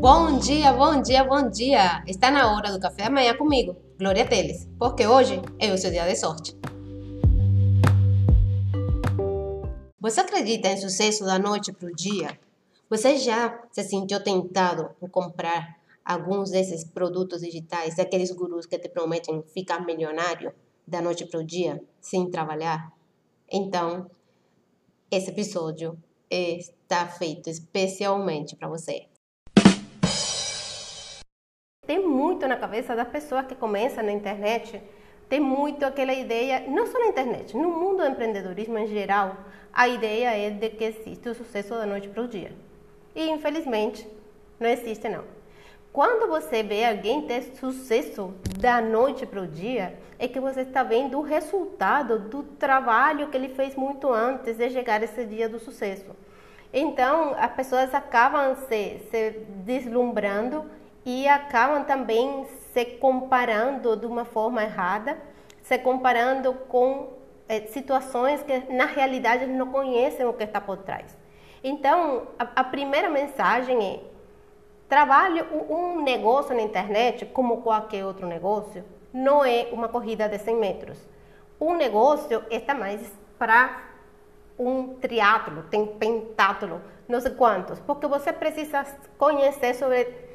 Bom dia, bom dia, bom dia! Está na hora do café da manhã comigo, Glória Teles, porque hoje é o seu dia de sorte. Você acredita em sucesso da noite para o dia? Você já se sentiu tentado em comprar alguns desses produtos digitais, daqueles gurus que te prometem ficar milionário da noite para o dia, sem trabalhar? Então, esse episódio está feito especialmente para você. Tem muito na cabeça das pessoas que começam na internet, tem muito aquela ideia, não só na internet, no mundo do empreendedorismo em geral, a ideia é de que existe o sucesso da noite para o dia. E infelizmente, não existe não. Quando você vê alguém ter sucesso da noite para o dia, é que você está vendo o resultado do trabalho que ele fez muito antes de chegar esse dia do sucesso. Então, as pessoas acabam se, se deslumbrando e acabam também se comparando de uma forma errada, se comparando com é, situações que na realidade eles não conhecem o que está por trás. Então, a, a primeira mensagem é: trabalhe um negócio na internet, como qualquer outro negócio, não é uma corrida de 100 metros. Um negócio está mais para um triatlo, tem pentatlo, não sei quantos, porque você precisa conhecer sobre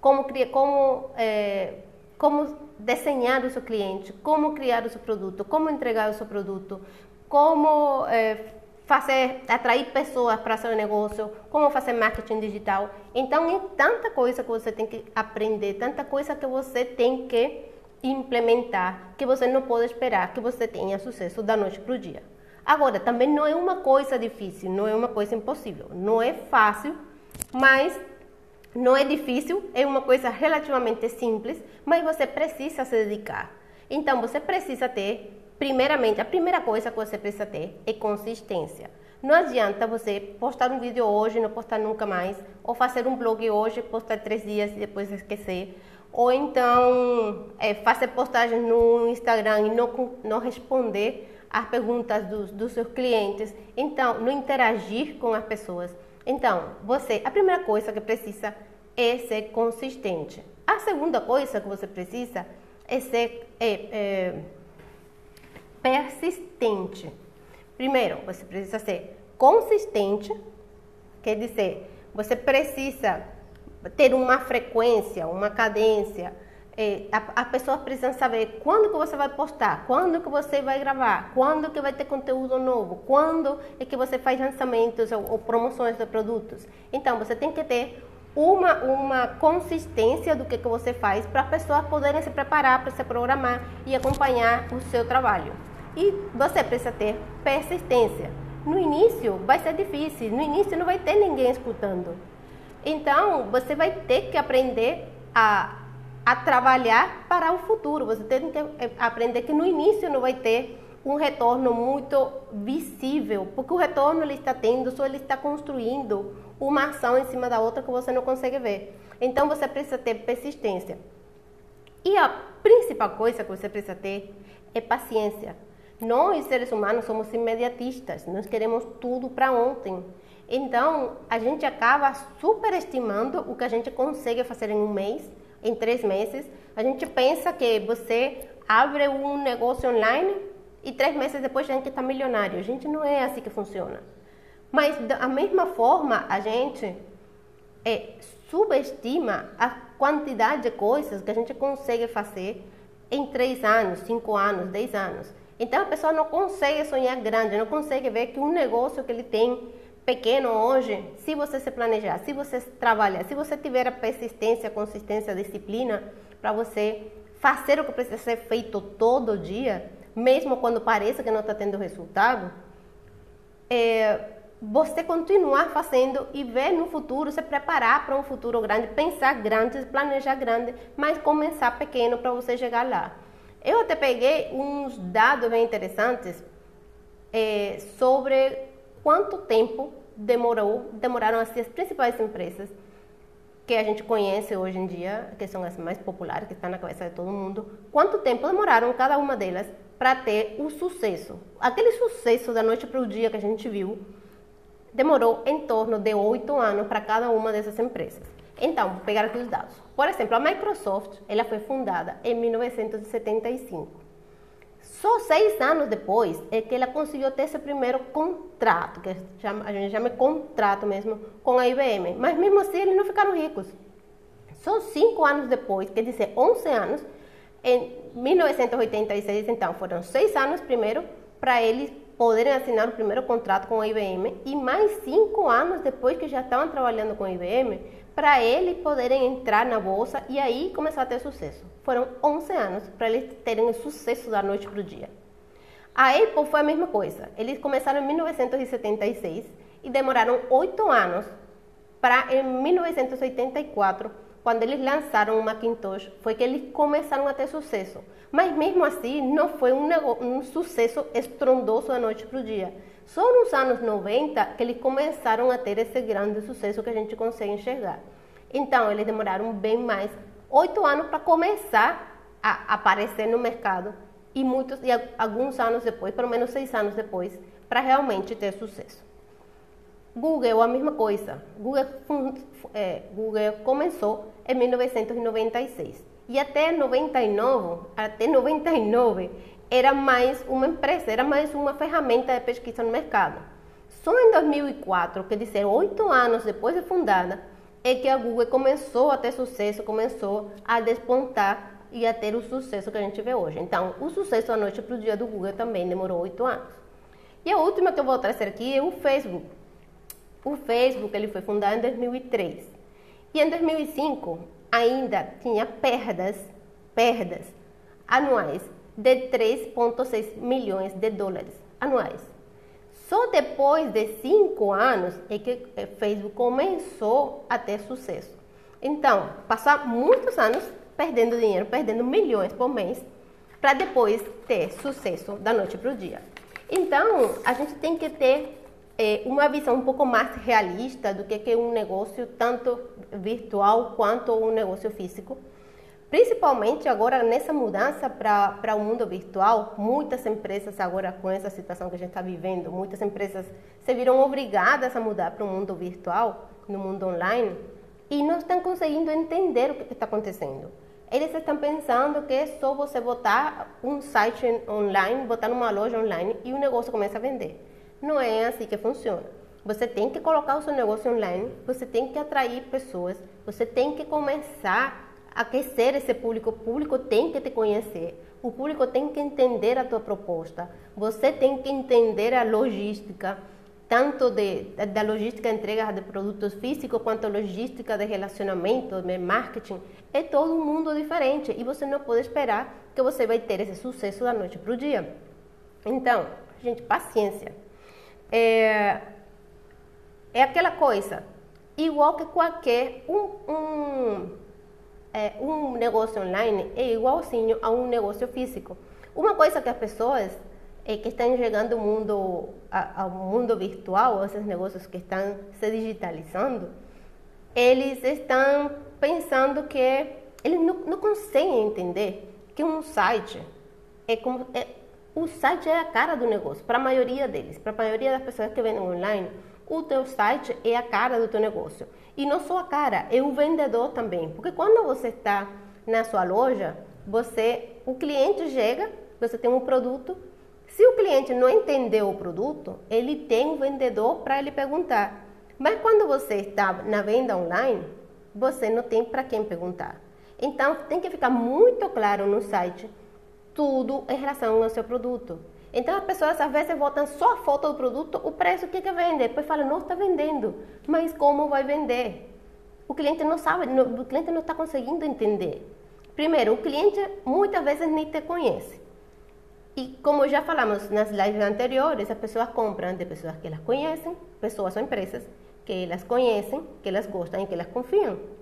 como, como, é, como desenhar o seu cliente, como criar o seu produto, como entregar o seu produto, como é, fazer atrair pessoas para seu negócio, como fazer marketing digital. Então, é tanta coisa que você tem que aprender, tanta coisa que você tem que implementar, que você não pode esperar que você tenha sucesso da noite para o dia. Agora, também não é uma coisa difícil, não é uma coisa impossível, não é fácil, mas não é difícil, é uma coisa relativamente simples, mas você precisa se dedicar. Então você precisa ter, primeiramente, a primeira coisa que você precisa ter é consistência. Não adianta você postar um vídeo hoje e não postar nunca mais, ou fazer um blog hoje, postar três dias e depois esquecer, ou então é, fazer postagens no Instagram e não, não responder as perguntas dos, dos seus clientes, então não interagir com as pessoas. Então, você, a primeira coisa que precisa é ser consistente. A segunda coisa que você precisa é ser é, é, persistente. Primeiro, você precisa ser consistente, quer dizer, você precisa ter uma frequência, uma cadência. É, a, a pessoa precisa saber quando que você vai postar, quando que você vai gravar, quando que vai ter conteúdo novo, quando é que você faz lançamentos ou, ou promoções de produtos. Então, você tem que ter uma, uma consistência do que, que você faz para as pessoas poderem se preparar para se programar e acompanhar o seu trabalho. E você precisa ter persistência. No início vai ser difícil, no início não vai ter ninguém escutando. Então você vai ter que aprender a, a trabalhar para o futuro. Você tem que aprender que no início não vai ter um retorno muito visível, porque o retorno ele está tendo, só ele está construindo uma ação em cima da outra que você não consegue ver. Então você precisa ter persistência. E a principal coisa que você precisa ter é paciência. Nós, seres humanos, somos imediatistas, nós queremos tudo para ontem. Então, a gente acaba superestimando o que a gente consegue fazer em um mês, em três meses. A gente pensa que você abre um negócio online e três meses depois a gente está milionário. A gente não é assim que funciona. Mas da mesma forma, a gente é, subestima a quantidade de coisas que a gente consegue fazer em três anos, cinco anos, dez anos. Então a pessoa não consegue sonhar grande, não consegue ver que um negócio que ele tem pequeno hoje, se você se planejar, se você trabalhar, se você tiver a persistência, consistência, disciplina para você fazer o que precisa ser feito todo dia, mesmo quando pareça que não está tendo resultado, é, você continuar fazendo e ver no futuro, se preparar para um futuro grande, pensar grande, planejar grande, mas começar pequeno para você chegar lá. Eu até peguei uns dados bem interessantes é, sobre quanto tempo demorou, demoraram assim, as principais empresas que a gente conhece hoje em dia, que são as mais populares, que estão na cabeça de todo mundo, quanto tempo demoraram cada uma delas para ter o sucesso. Aquele sucesso da noite para o dia que a gente viu, demorou em torno de oito anos para cada uma dessas empresas. Então, vou pegar aqui os dados. Por exemplo, a Microsoft, ela foi fundada em 1975. Só seis anos depois é que ela conseguiu ter seu primeiro contrato, que a gente chama de contrato mesmo, com a IBM. Mas mesmo assim, eles não ficaram ricos. Só cinco anos depois, quer dizer, 11 anos, em 1986, então, foram seis anos primeiro para eles poderem assinar o primeiro contrato com a IBM e mais cinco anos depois que já estavam trabalhando com a IBM para eles poderem entrar na bolsa e aí começar a ter sucesso. Foram 11 anos para eles terem sucesso da noite para o dia. A Apple foi a mesma coisa. Eles começaram em 1976 e demoraram oito anos para em 1984 quando eles lançaram o Macintosh, foi que eles começaram a ter sucesso. Mas mesmo assim, não foi um, um sucesso estrondoso da noite para o dia. Só nos anos 90 que eles começaram a ter esse grande sucesso que a gente consegue enxergar. Então, eles demoraram bem mais, oito anos para começar a aparecer no mercado e muitos e alguns anos depois, pelo menos seis anos depois, para realmente ter sucesso. Google, a mesma coisa. Google, é, Google começou em 1996 e até 99, até 99 era mais uma empresa, era mais uma ferramenta de pesquisa no mercado. Só em 2004, quer dizer, oito anos depois de fundada, é que a Google começou a ter sucesso, começou a despontar e a ter o sucesso que a gente vê hoje. Então, o sucesso da noite para o dia do Google também demorou oito anos. E a última que eu vou trazer aqui é o Facebook. O Facebook ele foi fundado em 2003 e em 2005 ainda tinha perdas, perdas anuais de 3,6 milhões de dólares anuais. Só depois de cinco anos é que o Facebook começou a ter sucesso. Então, passar muitos anos perdendo dinheiro, perdendo milhões por mês, para depois ter sucesso da noite para o dia. Então, a gente tem que ter é, uma visão um pouco mais realista do que, que um negócio tanto virtual quanto um negócio físico. Principalmente agora nessa mudança para o mundo virtual, muitas empresas agora com essa situação que a gente está vivendo, muitas empresas se viram obrigadas a mudar para o mundo virtual, no mundo online, e não estão conseguindo entender o que está acontecendo. Eles estão pensando que é só você botar um site online, botar numa loja online e o negócio começa a vender. Não é assim que funciona. Você tem que colocar o seu negócio online, você tem que atrair pessoas, você tem que começar a aquecer esse público. O público tem que te conhecer, o público tem que entender a tua proposta, você tem que entender a logística, tanto de, da logística de entrega de produtos físicos quanto logística de relacionamento, de marketing. É todo um mundo diferente e você não pode esperar que você vai ter esse sucesso da noite para o dia. Então, gente, paciência é, é aquela coisa, igual que qualquer um, um, é, um negócio online é igualzinho a um negócio físico. Uma coisa que as pessoas é, que estão chegando ao mundo, ao mundo virtual, esses negócios que estão se digitalizando, eles estão pensando que eles não, não conseguem entender que um site é como, é, o site é a cara do negócio, para a maioria deles, para a maioria das pessoas que vendem online, o teu site é a cara do teu negócio. E não só a cara, é o vendedor também. Porque quando você está na sua loja, você, o cliente chega, você tem um produto. Se o cliente não entendeu o produto, ele tem um vendedor para ele perguntar. Mas quando você está na venda online, você não tem para quem perguntar. Então tem que ficar muito claro no site tudo em relação ao seu produto. Então as pessoas às vezes botam só a foto do produto, o preço que que vende, depois falam, não está vendendo, mas como vai vender? O cliente não sabe, o cliente não está conseguindo entender. Primeiro, o cliente muitas vezes nem te conhece. E como já falamos nas lives anteriores, as pessoas compram de pessoas que elas conhecem, pessoas ou empresas que elas conhecem, que elas gostam e que elas confiam.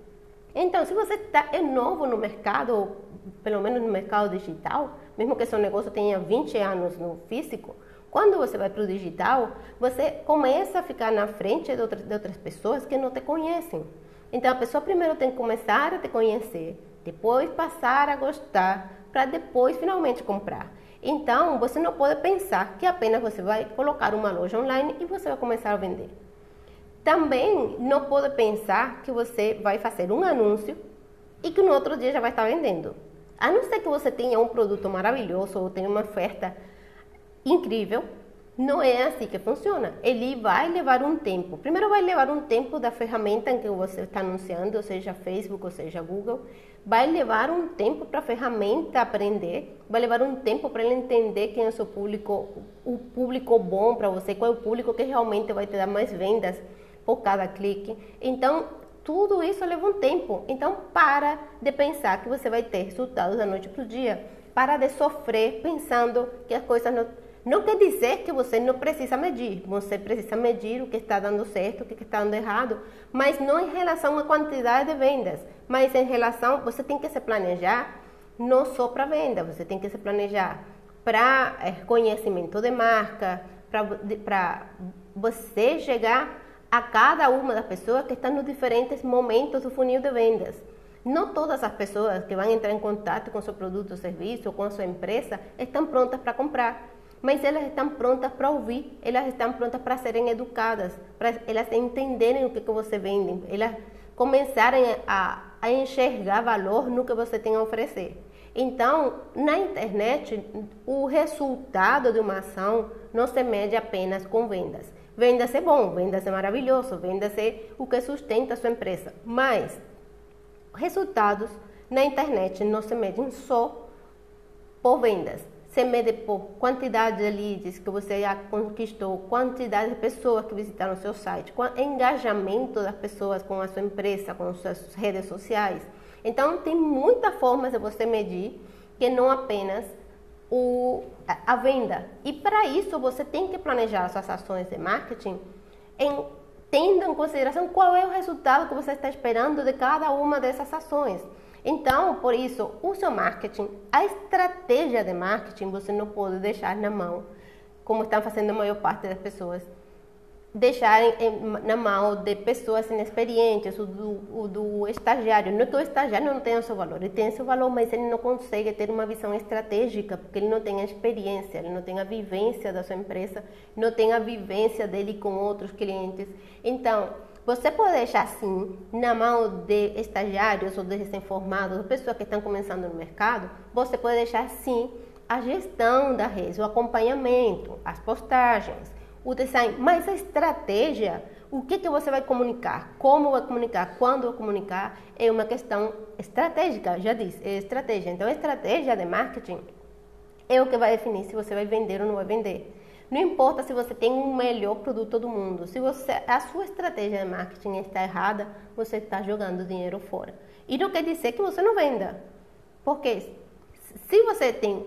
Então, se você está é novo no mercado, pelo menos no mercado digital, mesmo que seu negócio tenha 20 anos no físico, quando você vai para o digital, você começa a ficar na frente de outras, de outras pessoas que não te conhecem. Então, a pessoa primeiro tem que começar a te conhecer, depois passar a gostar, para depois finalmente comprar. Então, você não pode pensar que apenas você vai colocar uma loja online e você vai começar a vender. Também não pode pensar que você vai fazer um anúncio e que no outro dia já vai estar vendendo. A não ser que você tenha um produto maravilhoso ou tenha uma oferta incrível, não é assim que funciona. Ele vai levar um tempo. Primeiro vai levar um tempo da ferramenta em que você está anunciando, seja Facebook ou seja Google. Vai levar um tempo para a ferramenta aprender. Vai levar um tempo para ele entender quem é o seu público, o público bom para você, qual é o público que realmente vai te dar mais vendas por cada clique. Então, tudo isso leva um tempo. Então, para de pensar que você vai ter resultados da noite para o dia. Para de sofrer pensando que as coisas não não quer dizer que você não precisa medir, você precisa medir o que está dando certo, o que está dando errado, mas não em relação à quantidade de vendas, mas em relação, você tem que se planejar não só para venda, você tem que se planejar para é, conhecimento de marca, para você chegar a cada uma das pessoas que estão nos diferentes momentos do funil de vendas. Não todas as pessoas que vão entrar em contato com seu produto ou serviço com a sua empresa estão prontas para comprar mas elas estão prontas para ouvir, elas estão prontas para serem educadas, para elas entenderem o que, que você vende, elas começarem a, a enxergar valor no que você tem a oferecer. Então, na internet, o resultado de uma ação não se mede apenas com vendas. Vendas é bom, vendas é maravilhoso, vendas é o que sustenta a sua empresa. Mas resultados na internet não se medem só por vendas se mede por quantidade de leads que você já conquistou, quantidade de pessoas que visitaram o seu site, engajamento das pessoas com a sua empresa, com as suas redes sociais. Então, tem muitas formas de você medir que não apenas o, a venda. E para isso, você tem que planejar suas ações de marketing em, tendo em consideração qual é o resultado que você está esperando de cada uma dessas ações. Então, por isso, o seu marketing, a estratégia de marketing, você não pode deixar na mão, como estão fazendo a maior parte das pessoas, deixarem na mão de pessoas inexperientes, o do, o do estagiário. Não é que o estagiário não tenha seu valor, ele tem o seu valor, mas ele não consegue ter uma visão estratégica, porque ele não tem a experiência, ele não tem a vivência da sua empresa, não tem a vivência dele com outros clientes. Então, você pode deixar assim na mão de estagiários ou de recém-formados, pessoas que estão começando no mercado, você pode deixar sim a gestão da rede, o acompanhamento, as postagens, o design, mas a estratégia, o que, que você vai comunicar, como vai comunicar, quando vai comunicar, é uma questão estratégica, já disse, é estratégia. Então, a estratégia de marketing é o que vai definir se você vai vender ou não vai vender. Não importa se você tem o melhor produto do mundo, se você, a sua estratégia de marketing está errada, você está jogando dinheiro fora. E não quer dizer que você não venda, porque se você tem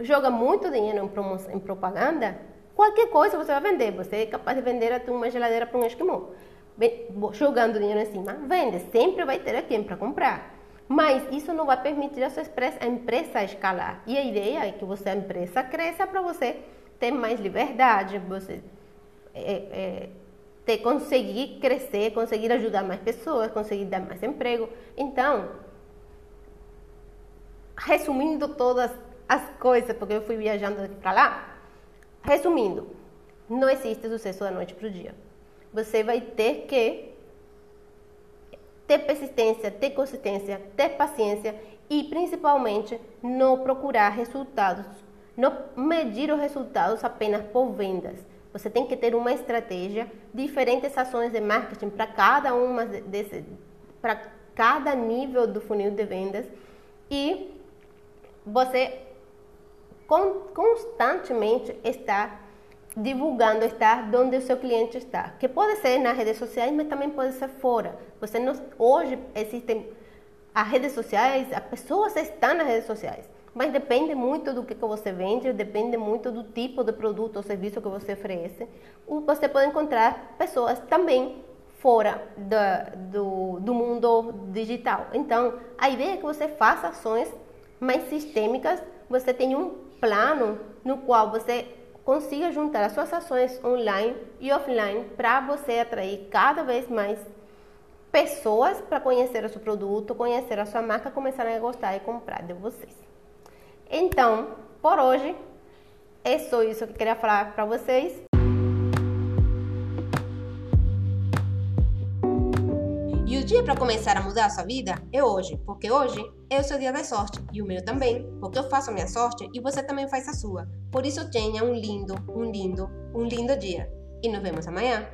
joga muito dinheiro em, promoção, em propaganda, qualquer coisa você vai vender. Você é capaz de vender uma geladeira para um esquimó. Jogando dinheiro em cima, vende. Sempre vai ter quem para comprar. Mas isso não vai permitir a sua empresa, a empresa escalar. E a ideia é que você, a empresa cresça para você ter mais liberdade, você é, é, ter, conseguir crescer, conseguir ajudar mais pessoas, conseguir dar mais emprego. Então, resumindo todas as coisas, porque eu fui viajando para lá, resumindo, não existe sucesso da noite para o dia. Você vai ter que ter persistência, ter consistência, ter paciência e principalmente não procurar resultados não medir os resultados apenas por vendas. Você tem que ter uma estratégia, diferentes ações de marketing para cada uma desse, para cada nível do funil de vendas e você constantemente está divulgando, está onde o seu cliente está, que pode ser nas redes sociais, mas também pode ser fora. Você não, hoje existem as redes sociais, as pessoas estão nas redes sociais mas depende muito do que, você vende, depende muito do tipo de produto ou serviço que você oferece. Você pode encontrar pessoas também fora do, do mundo digital. Então, a ideia é que você faça ações mais sistêmicas, você tem um plano no qual você consiga juntar as suas ações online e offline para você atrair cada vez mais pessoas para conhecer o seu produto, conhecer a sua marca, começarem a gostar e comprar de vocês. Então, por hoje, é só isso que eu queria falar para vocês. Dia para começar a mudar a sua vida é hoje, porque hoje é o seu dia da sorte e o meu também, porque eu faço a minha sorte e você também faz a sua. Por isso tenha um lindo, um lindo, um lindo dia. E nos vemos amanhã.